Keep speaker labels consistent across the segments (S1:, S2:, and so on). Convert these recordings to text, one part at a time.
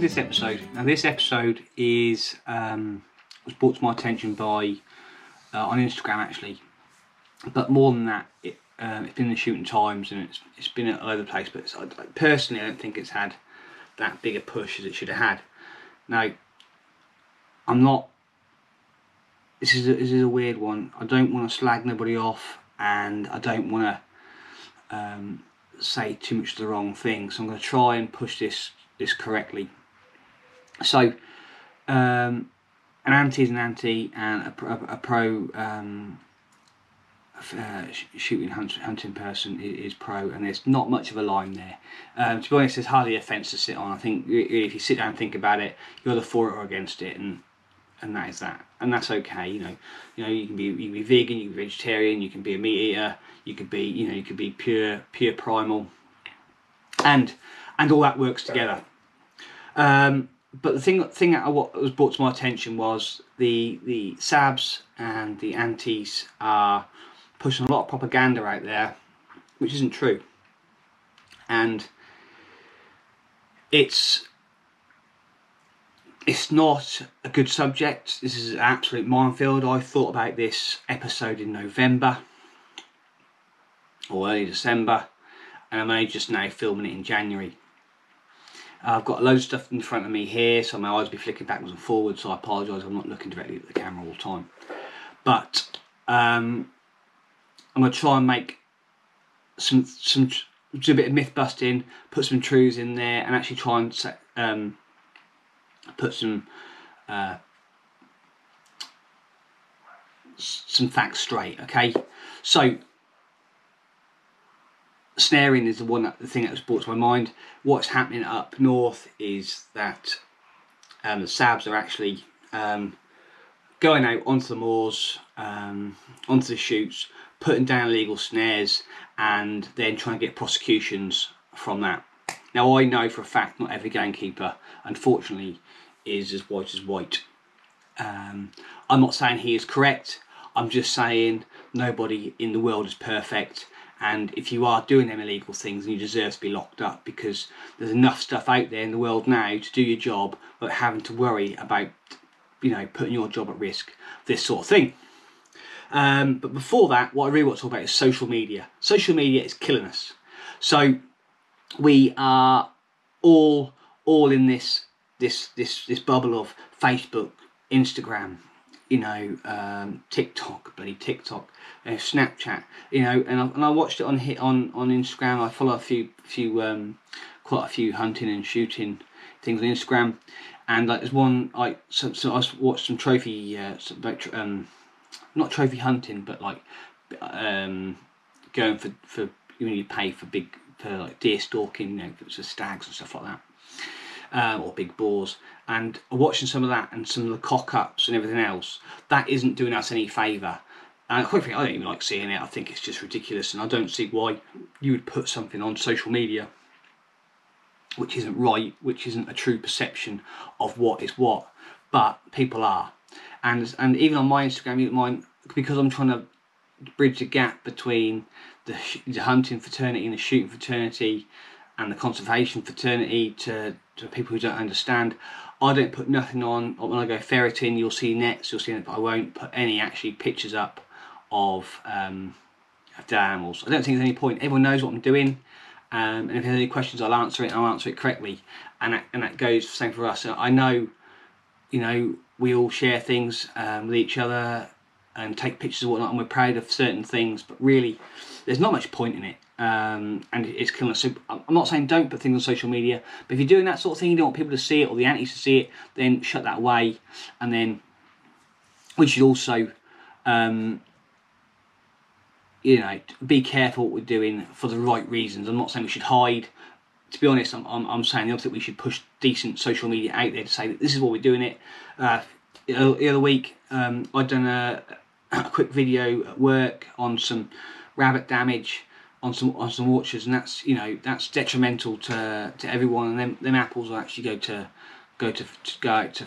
S1: this episode. Now, this episode is um, was brought to my attention by uh, on Instagram actually, but more than that, it, um, it's been in the shooting times and it's it's been all over the place. But I, personally, I don't think it's had that big a push as it should have had. Now, I'm not. This is a, this is a weird one. I don't want to slag nobody off, and I don't want to um, say too much of the wrong thing. So I'm going to try and push this this correctly. So, um, an anti is an anti, and a, a, a pro um, uh, shooting hunt, hunting person is, is, pro, and there's not much of a line there. Um, to be honest, there's hardly a fence to sit on. I think if you sit down and think about it, you're either for it or against it, and and that is that, and that's okay. You know, you know, you can be you can be vegan, you can be vegetarian, you can be a meat eater, you could be you know you could be pure pure primal, and and all that works together. Um, but the thing thing that what was brought to my attention was the the Sabs and the antis are pushing a lot of propaganda out there, which isn't true, and it's it's not a good subject. This is an absolute minefield. I thought about this episode in November or early December, and I'm only just now filming it in January. I've got a load of stuff in front of me here, so my eyes will be flicking backwards and forwards, so I apologise, I'm not looking directly at the camera all the time. But um, I'm going to try and make some, some do a bit of myth busting, put some truths in there, and actually try and set, um, put some uh, some facts straight. Okay, so snaring is the one that, the thing that was brought to my mind. What's happening up north is that um, the Sabs are actually um, going out onto the moors, um, onto the shoots, putting down illegal snares, and then trying to get prosecutions from that. Now I know for a fact not every gamekeeper, unfortunately, is as white as white. Um, I'm not saying he is correct. I'm just saying nobody in the world is perfect and if you are doing them illegal things then you deserve to be locked up because there's enough stuff out there in the world now to do your job without having to worry about you know putting your job at risk this sort of thing. Um, but before that what i really want to talk about is social media. Social media is killing us. So we are all all in this this this this bubble of facebook instagram you know, um, TikTok, bloody TikTok, uh, Snapchat, you know, and I, and I watched it on hit on on Instagram. I follow a few few um, quite a few hunting and shooting things on Instagram, and like there's one like so, so I watched some trophy, uh, some, um, not trophy hunting, but like um, going for for you know you pay for big for like deer stalking, you know, for stags and stuff like that um, or big boars. And watching some of that and some of the cock ups and everything else, that isn't doing us any favour. And quite frankly, I don't even like seeing it. I think it's just ridiculous, and I don't see why you would put something on social media which isn't right, which isn't a true perception of what is what. But people are, and and even on my Instagram, mine, because I'm trying to bridge the gap between the, the hunting fraternity and the shooting fraternity and the conservation fraternity to, to people who don't understand. I don't put nothing on. When I go ferreting, you'll see nets, you'll see it, but I won't put any actually pictures up of, um, of dead animals. I don't think there's any point. Everyone knows what I'm doing. Um, and if there's any questions, I'll answer it I'll answer it correctly. And that, and that goes same for us. I know, you know, we all share things um, with each other and take pictures and whatnot, and we're proud of certain things, but really, there's not much point in it um, and it's killing us. So I'm not saying don't put things on social media, but if you're doing that sort of thing, you don't want people to see it or the antis to see it, then shut that away. And then we should also, um, you know, be careful what we're doing for the right reasons. I'm not saying we should hide. To be honest, I'm, I'm, I'm saying the opposite. We should push decent social media out there to say that this is what we're doing it. Uh, the other week, um, I'd done a, a quick video at work on some rabbit damage on some on some orchards, and that's you know that's detrimental to to everyone. And then them apples will actually go to go to, to go out to,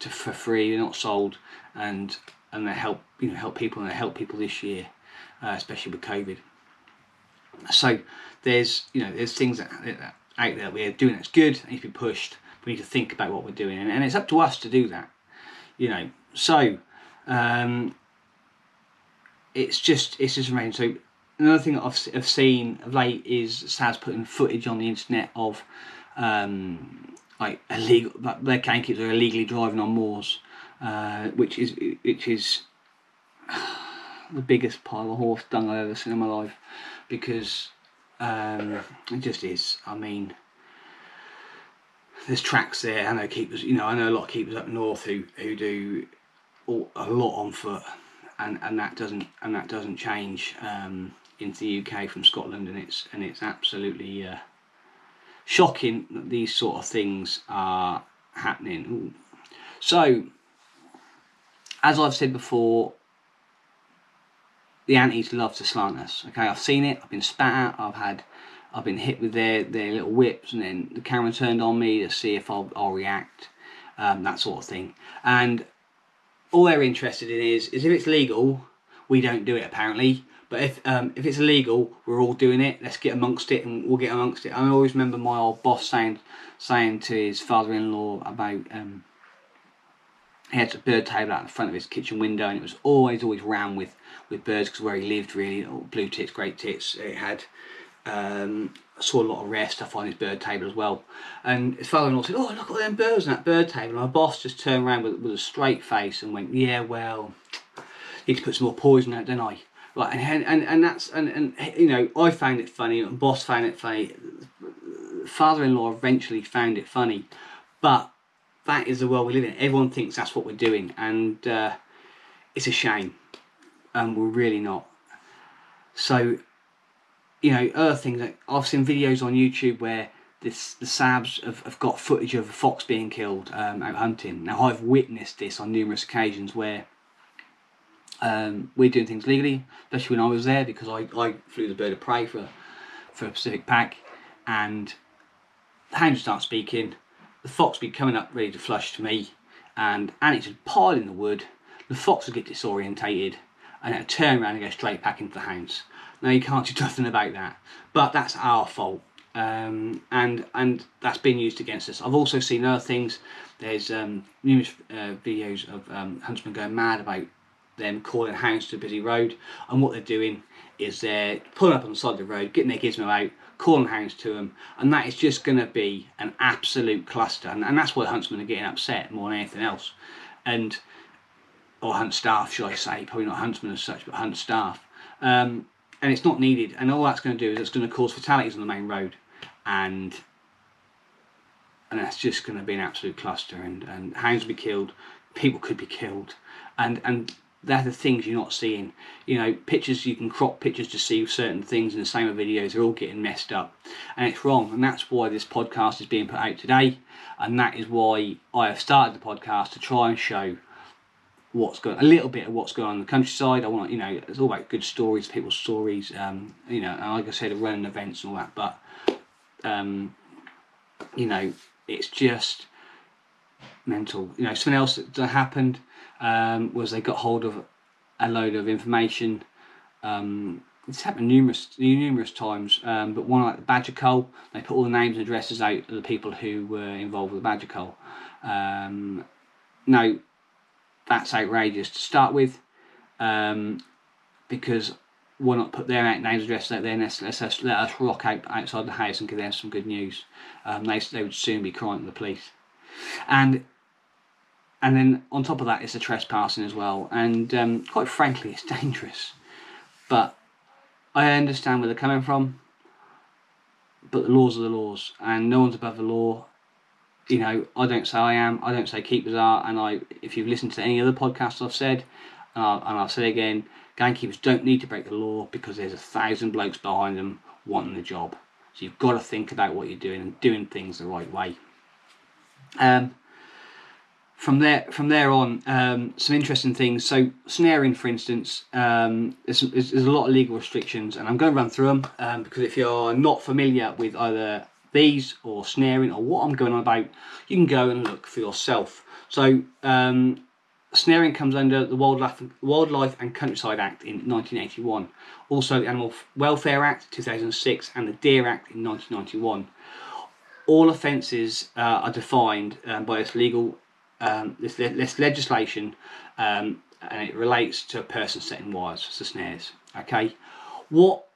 S1: to for free. They're not sold, and and they help you know help people and they help people this year, uh, especially with COVID. So there's you know there's things that, that out there we're doing that's good needs to be pushed, We need to think about what we're doing, and, and it's up to us to do that. You know, so um, it's just it's just amazing. So another thing I've, I've seen of late is Sabs putting footage on the internet of um, like illegal like their gamekeepers are illegally driving on moors, uh, which is which is the biggest pile of horse dung I've ever seen in my life because um, it just is. I mean, there's tracks there. I know keepers. You know, I know a lot of keepers up north who who do all, a lot on foot, and and that doesn't and that doesn't change um, into the UK from Scotland, and it's and it's absolutely uh, shocking that these sort of things are happening. Ooh. So, as I've said before, the antis love to slant us. Okay, I've seen it. I've been spat at. I've had, I've been hit with their their little whips, and then the camera turned on me to see if I'll, I'll react, um, that sort of thing. And all they're interested in is is if it's legal, we don't do it apparently. But if um, if it's illegal, we're all doing it. Let's get amongst it, and we'll get amongst it. I always remember my old boss saying saying to his father-in-law about um, he had a bird table out in front of his kitchen window, and it was always always round with with birds because where he lived really blue tits, great tits. It had um, I saw a lot of rare stuff on his bird table as well. And his father-in-law said, "Oh, look at them birds on that bird table." And my boss just turned around with, with a straight face and went, "Yeah, well, need to put some more poison out, don't I?" Right, and and, and that's and, and you know I found it funny, and boss found it funny. Father-in-law eventually found it funny, but that is the world we live in. Everyone thinks that's what we're doing, and uh, it's a shame. And we're really not. So, you know, other things like I've seen videos on YouTube where this the Sabs have, have got footage of a fox being killed um, out hunting. Now I've witnessed this on numerous occasions where um, we're doing things legally, especially when I was there because I, I flew the bird of prey for for a Pacific pack, and the hounds start speaking. The fox be coming up ready to flush to me, and Annie would pile in the wood. The fox would get disorientated, and it'd turn around and go straight back into the hounds. Now you can't do nothing about that, but that's our fault. Um, and and that's been used against us. I've also seen other things. There's um, numerous uh, videos of um, huntsmen going mad about them calling hounds to a busy road, and what they're doing is they're pulling up on the side of the road, getting their gizmo out, calling hounds to them, and that is just going to be an absolute cluster, and, and that's why huntsmen are getting upset more than anything else, and or hunt staff, should I say? Probably not huntsmen as such, but hunt staff. Um, and it's not needed, and all that's going to do is it's going to cause fatalities on the main road, and and that's just going to be an absolute cluster, and and hounds will be killed, people could be killed, and and they're the things you're not seeing. You know, pictures you can crop pictures to see certain things in the same videos. They're all getting messed up, and it's wrong. And that's why this podcast is being put out today, and that is why I have started the podcast to try and show what's going a little bit of what's going on in the countryside. I want you know it's all about good stories, people's stories. Um, you know, and like I said, running events and all that. But um, you know, it's just mental. You know, something else that happened um, was they got hold of a load of information. Um, it's happened numerous numerous times, um, but one like the Badger Cull, they put all the names and addresses out of the people who were involved with the Badger Cull. Um, now, that's outrageous to start with, um, because why not put their names and addresses out there and let's, let's, let's, let us rock out outside the house and give them some good news. Um, they, they would soon be crying to the police. And and then on top of that, it's a trespassing as well. And um, quite frankly, it's dangerous. But I understand where they're coming from. But the laws are the laws, and no one's above the law. You know, I don't say I am. I don't say keepers are. And I, if you've listened to any other podcasts I've said, and I'll, and I'll say again, gamekeepers don't need to break the law because there's a thousand blokes behind them wanting the job. So you've got to think about what you're doing and doing things the right way. Um, from there from there on, um, some interesting things. So snaring, for instance, um, there's, there's, a lot of legal restrictions, and I'm going to run through them um, because if you're not familiar with either these or snaring or what I'm going on about, you can go and look for yourself. So um, snaring comes under the Wildlife, Wildlife and Countryside Act in 1981, also the Animal Welfare Act 2006, and the Deer Act in 1991 all offences uh, are defined um, by this legal um, this, this legislation um, and it relates to a person setting wires for snares. Okay, what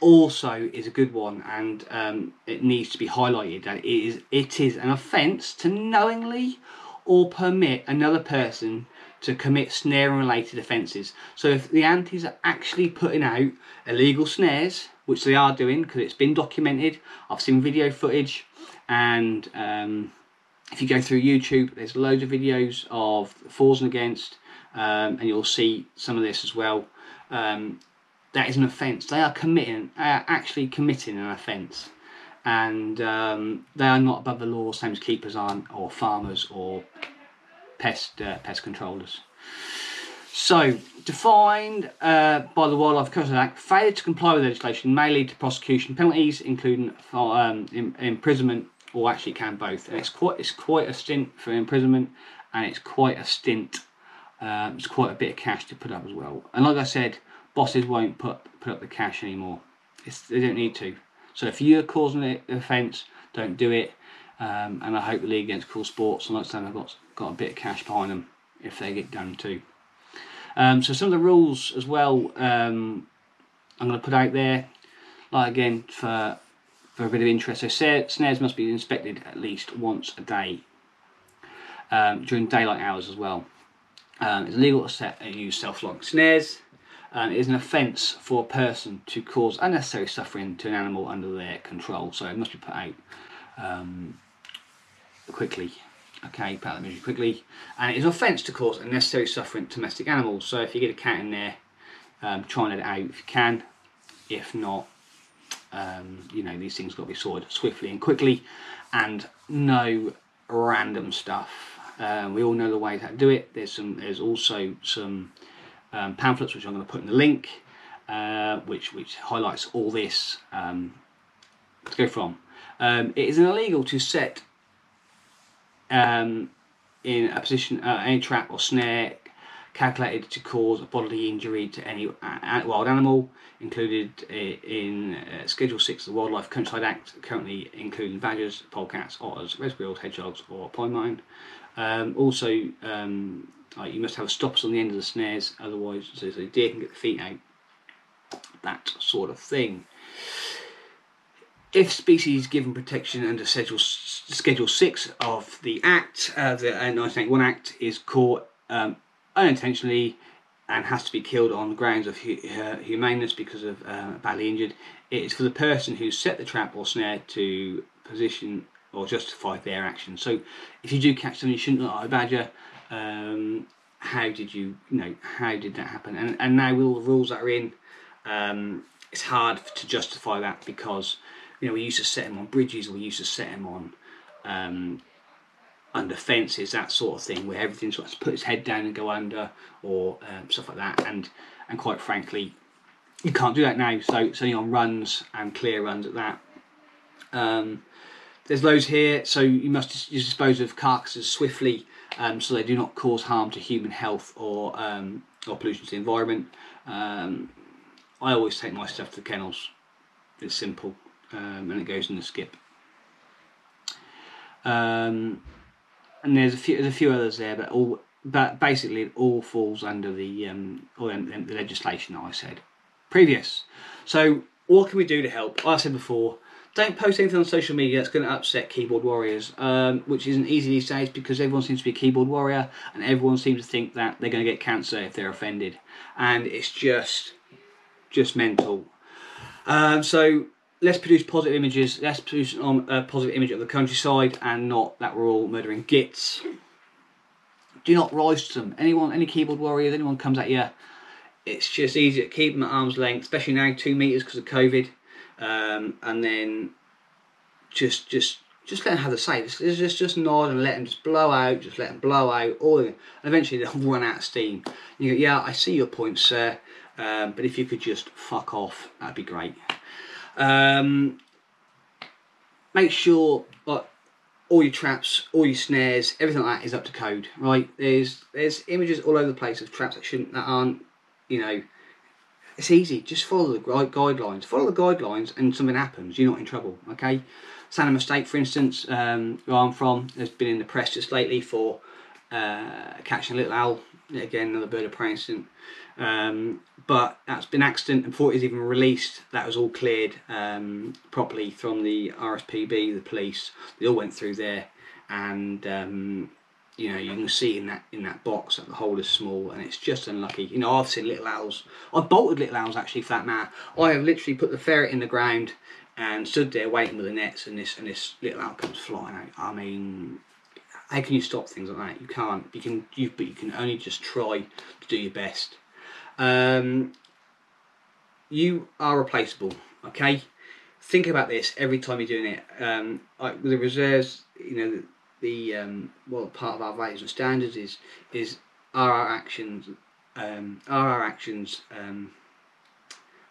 S1: also is a good one and um, it needs to be highlighted that it is it is an offence to knowingly or permit another person to commit snare related offences. So if the antis are actually putting out illegal snares, which they are doing because it's been documented, I've seen video footage and um, if you go through YouTube, there's loads of videos of fors and against, um, and you'll see some of this as well. Um, that is an offence. They are committing, they are actually committing an offence, and um, they are not above the law, same as keepers aren't, or farmers, or pest uh, pest controllers. So, defined uh, by the Wildlife Conservation Act, failure to comply with legislation may lead to prosecution penalties, including um, imprisonment or actually can both. And it's quite it's quite a stint for imprisonment, and it's quite a stint. Um, it's quite a bit of cash to put up as well. And like I said, bosses won't put put up the cash anymore. It's, they don't need to. So if you're causing the offence, don't do it. Um, and I hope the League Against Cruel Sports and I said, I've got got a bit of cash behind them if they get done too. Um, so some of the rules as well um, I'm going to put out there, like again for for a bit of interest. So snares must be inspected at least once a day um, during daylight hours as well. Um, it's illegal to set and use self-locking snares. Um, it is an offence for a person to cause unnecessary suffering to an animal under their control. So it must be put out um, quickly. Okay, put out the quickly. And it is an offence to cause unnecessary suffering to domestic animals. So if you get a cat in there, um, try and let it out if you can. If not, um, you know, these things got to be sorted swiftly and quickly, and no random stuff. Um, we all know the way to do it. There's some. There's also some um, pamphlets which I'm going to put in the link, uh, which which highlights all this um, to go from. Um, it is illegal to set um, in a position uh, any trap or snare calculated to cause bodily injury to any wild animal, included in uh, Schedule 6 of the Wildlife Countryside Act, currently including badgers, polecats, otters, red squirrels, hedgehogs, or pine. Um, also, um, you must have stops on the end of the snares, otherwise, so, deer can get the feet out. That sort of thing. If species given protection under Schedule, Schedule 6 of the Act, uh, the 1981 Act, is caught um, unintentionally and has to be killed on grounds of hu humaneness because of uh, badly injured. It is for the person who set the trap or snare to position or justify their action. So, if you do catch someone you shouldn't like a badger, um, how did you, you know, how did that happen? And and now with all the rules that are in, um, it's hard to justify that because you know we used to set them on bridges, we used to set them on um, under fences, that sort of thing, where everything's got to put its head down and go under, or um, stuff like that. And and quite frankly, you can't do that now. So so on runs and clear runs at that. Um, there's loads here, so you must dispose of carcasses swiftly, um, so they do not cause harm to human health or um, or pollution to the environment. Um, I always take my stuff to the kennels. It's simple, um, and it goes in the skip. Um, and there's a few there's a few others there, but all but basically it all falls under the um, all the, the legislation that I said previous. So what can we do to help? I said before, don't post anything on social media that's going to upset keyboard warriors, um, which isn't easy these days because everyone seems to be a keyboard warrior and everyone seems to think that they're going to get cancer if they're offended, and it's just just mental. Um, so let's produce positive images. Let's produce um, a positive image of the countryside and not that we're all murdering gits. Do not rise to them. Anyone, any keyboard warriors, anyone comes at you, it's just easier to keep them at arm's length, especially now two meters because of COVID, um, and then just just just let them have the say. Just, just just nod and let them just blow out. Just let them blow out. All and eventually they'll run out of steam. You go, yeah, I see your point, sir. Um, but if you could just fuck off, that'd be great. Um, make sure all your traps, all your snares, everything like that is up to code, right? There's there's images all over the place of traps that shouldn't that aren't, you know. It's easy. Just follow the guidelines. Follow the guidelines, and something happens. You're not in trouble. Okay. Sandham Estate, for instance, um, where I'm from, has been in the press just lately for uh, catching a little owl. Again, another bird of prey incident. Um, but that's been accident, and before it was even released, that was all cleared um, properly from the RSPB, the police. They all went through there, and um, you know you can see in that in that box that the hole is small, and it's just unlucky. You know, I've seen little owls. I've bolted little owls actually for that matter. I have literally put the ferret in the ground and stood there waiting with the nets, and this and this little owl comes flying out. I mean, how can you stop things like that? You can't. You can. You but you can only just try to do your best. Um, you are replaceable. Okay. Think about this every time you're doing it. Um, with the reserves, you know, the, the um, well, part of our values and standards is is are our actions um, are our actions um,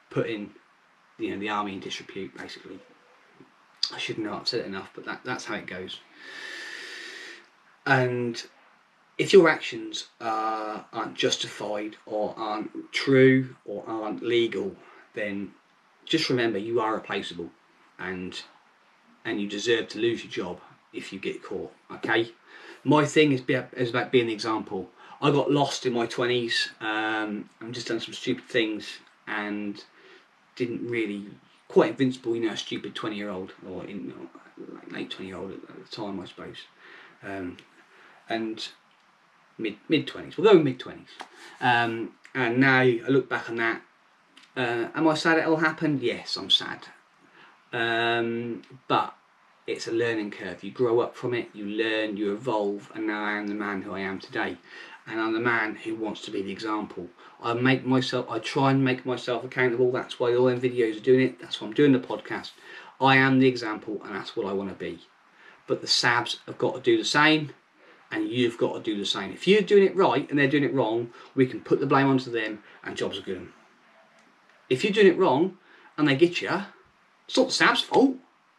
S1: putting you know the army in disrepute basically. I shouldn't I've said it enough, but that, that's how it goes. And if your actions uh, aren't justified or aren't true or aren't legal, then just remember you are replaceable, and and you deserve to lose your job if you get caught. Okay, my thing is, be, is about being an example. I got lost in my twenties. Um, I've just done some stupid things and didn't really quite invincible. You know, a stupid twenty year old or in like late twenty year old at the time, I suppose. Um, and mid mid twenties. We'll go mid twenties. Um, and now I look back on that. Uh, am I sad it all happened? Yes, I'm sad. Um, but it's a learning curve. You grow up from it, you learn, you evolve, and now I am the man who I am today. And I'm the man who wants to be the example. I make myself, I try and make myself accountable. That's why all them videos are doing it. That's why I'm doing the podcast. I am the example, and that's what I want to be. But the Sabs have got to do the same and you've got to do the same. If you're doing it right and they're doing it wrong, we can put the blame onto them and jobs are good. If you're doing it wrong and they get you, it's not the Sab's fault.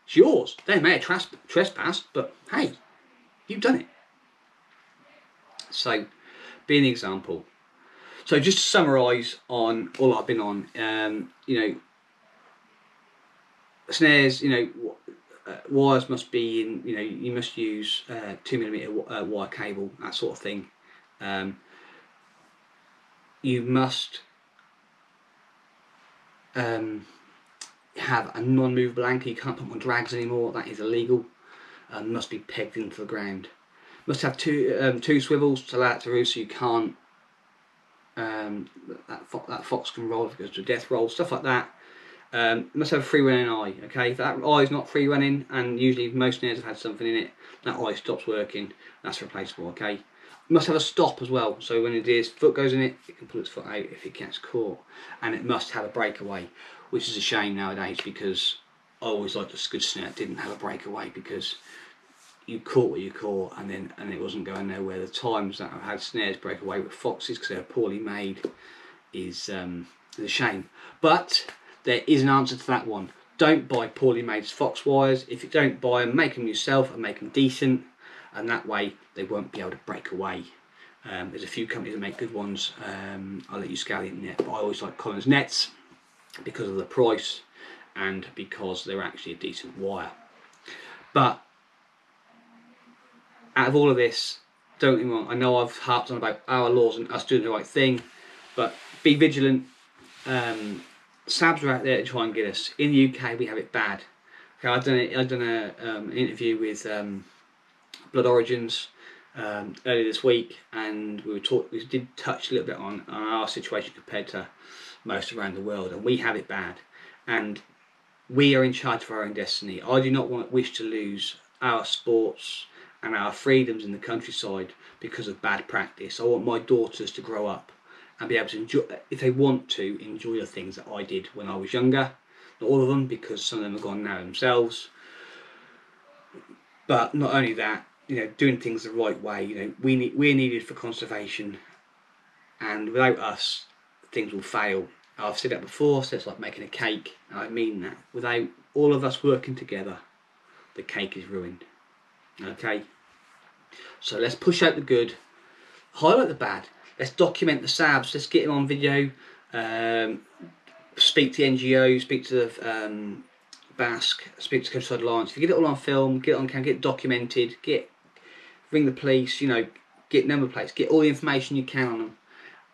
S1: It's yours. They may have tresp- trespassed, but hey, you've done it. So, be an example. So, just to summarise on all I've been on, um, you know, snares, you know, uh, wires must be in, you know, you must use uh, two millimeter uh, wire cable, that sort of thing. Um, you must um, have a non-movable anchor. You can't put on drags anymore. That is illegal. Must be pegged into the ground. Must have two um, two swivels to allow it to roost, so you can't. Um, that fo that fox can roll if it goes to a death roll, stuff like that. Um, must have a free running eye. Okay, if that eye is not free running, and usually most snares have had something in it, that eye stops working. That's replaceable. Okay, must have a stop as well. So when the deer's foot goes in it, it can pull its foot out if it gets caught, and it must have a breakaway, which is a shame nowadays because I always liked a good snare that didn't have a breakaway because you caught what you caught, and then and it wasn't going nowhere. The times that I've had snares break away with foxes because they're poorly made is um, is a shame, but there is an answer to that one. Don't buy poorly made fox wires. If you don't buy them, make them yourself and make them decent, and that way they won't be able to break away. Um, there's a few companies that make good ones. Um, I'll let you scour the internet, but I always like Collins nets because of the price and because they're actually a decent wire. But out of all of this, don't get me wrong, I know I've harped on about our laws and us doing the right thing, but be vigilant. Um, Sabs are out there to try and get us. In the UK, we have it bad. Okay, I've done it. I've done a, um, an interview with um, Blood Origins um, earlier this week, and we were talk, We did touch a little bit on, on our situation compared to most around the world, and we have it bad. And we are in charge of our own destiny. I do not want wish to lose our sports and our freedoms in the countryside because of bad practice. I want my daughters to grow up and be able to enjoy, if they want to, enjoy the things that I did when I was younger. Not all of them, because some of them are gone now themselves. But not only that, you know, doing things the right way. You know, we need, we're needed for conservation, and without us, things will fail. I've said that before, so it's like making a cake, I mean that. Without all of us working together, the cake is ruined. Okay? So let's push out the good, highlight the bad, let's document the SABs, let's get them on video, um, speak to NGOs, speak to the um, BASC, speak to Countryside Alliance. If you get it all on film, get it on camera, get documented, get ring the police, you know, get number plates, get all the information you can on them,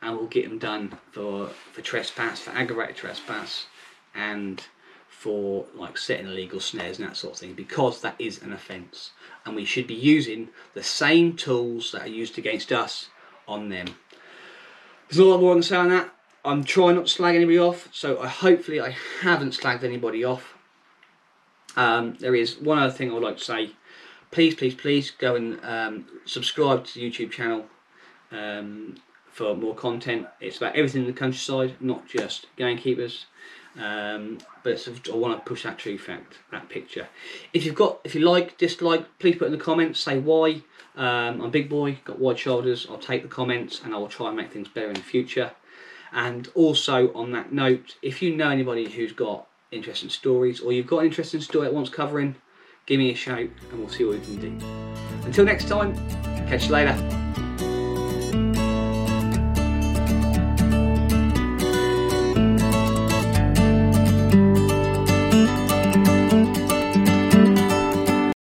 S1: and we'll get them done for for trespass, for aggravated trespass, and for like setting illegal snares and that sort of thing, because that is an offence, and we should be using the same tools that are used against us on them. There's a lot more I can say on that. I'm trying not to slag anybody off, so I hopefully I haven't slagged anybody off. Um, there is one other thing I would like to say. Please, please, please go and um, subscribe to the YouTube channel um, for more content. It's about everything in the countryside, not just gamekeepers. Um, but I want to push that true fact, that picture. If you've got, if you like, dislike, please put in the comments. Say why. Um, I'm big boy, got wide shoulders. I'll take the comments and I will try and make things better in the future. And also on that note, if you know anybody who's got interesting stories or you've got an interesting story that wants covering, give me a shout and we'll see what we can do. Until next time, catch you later.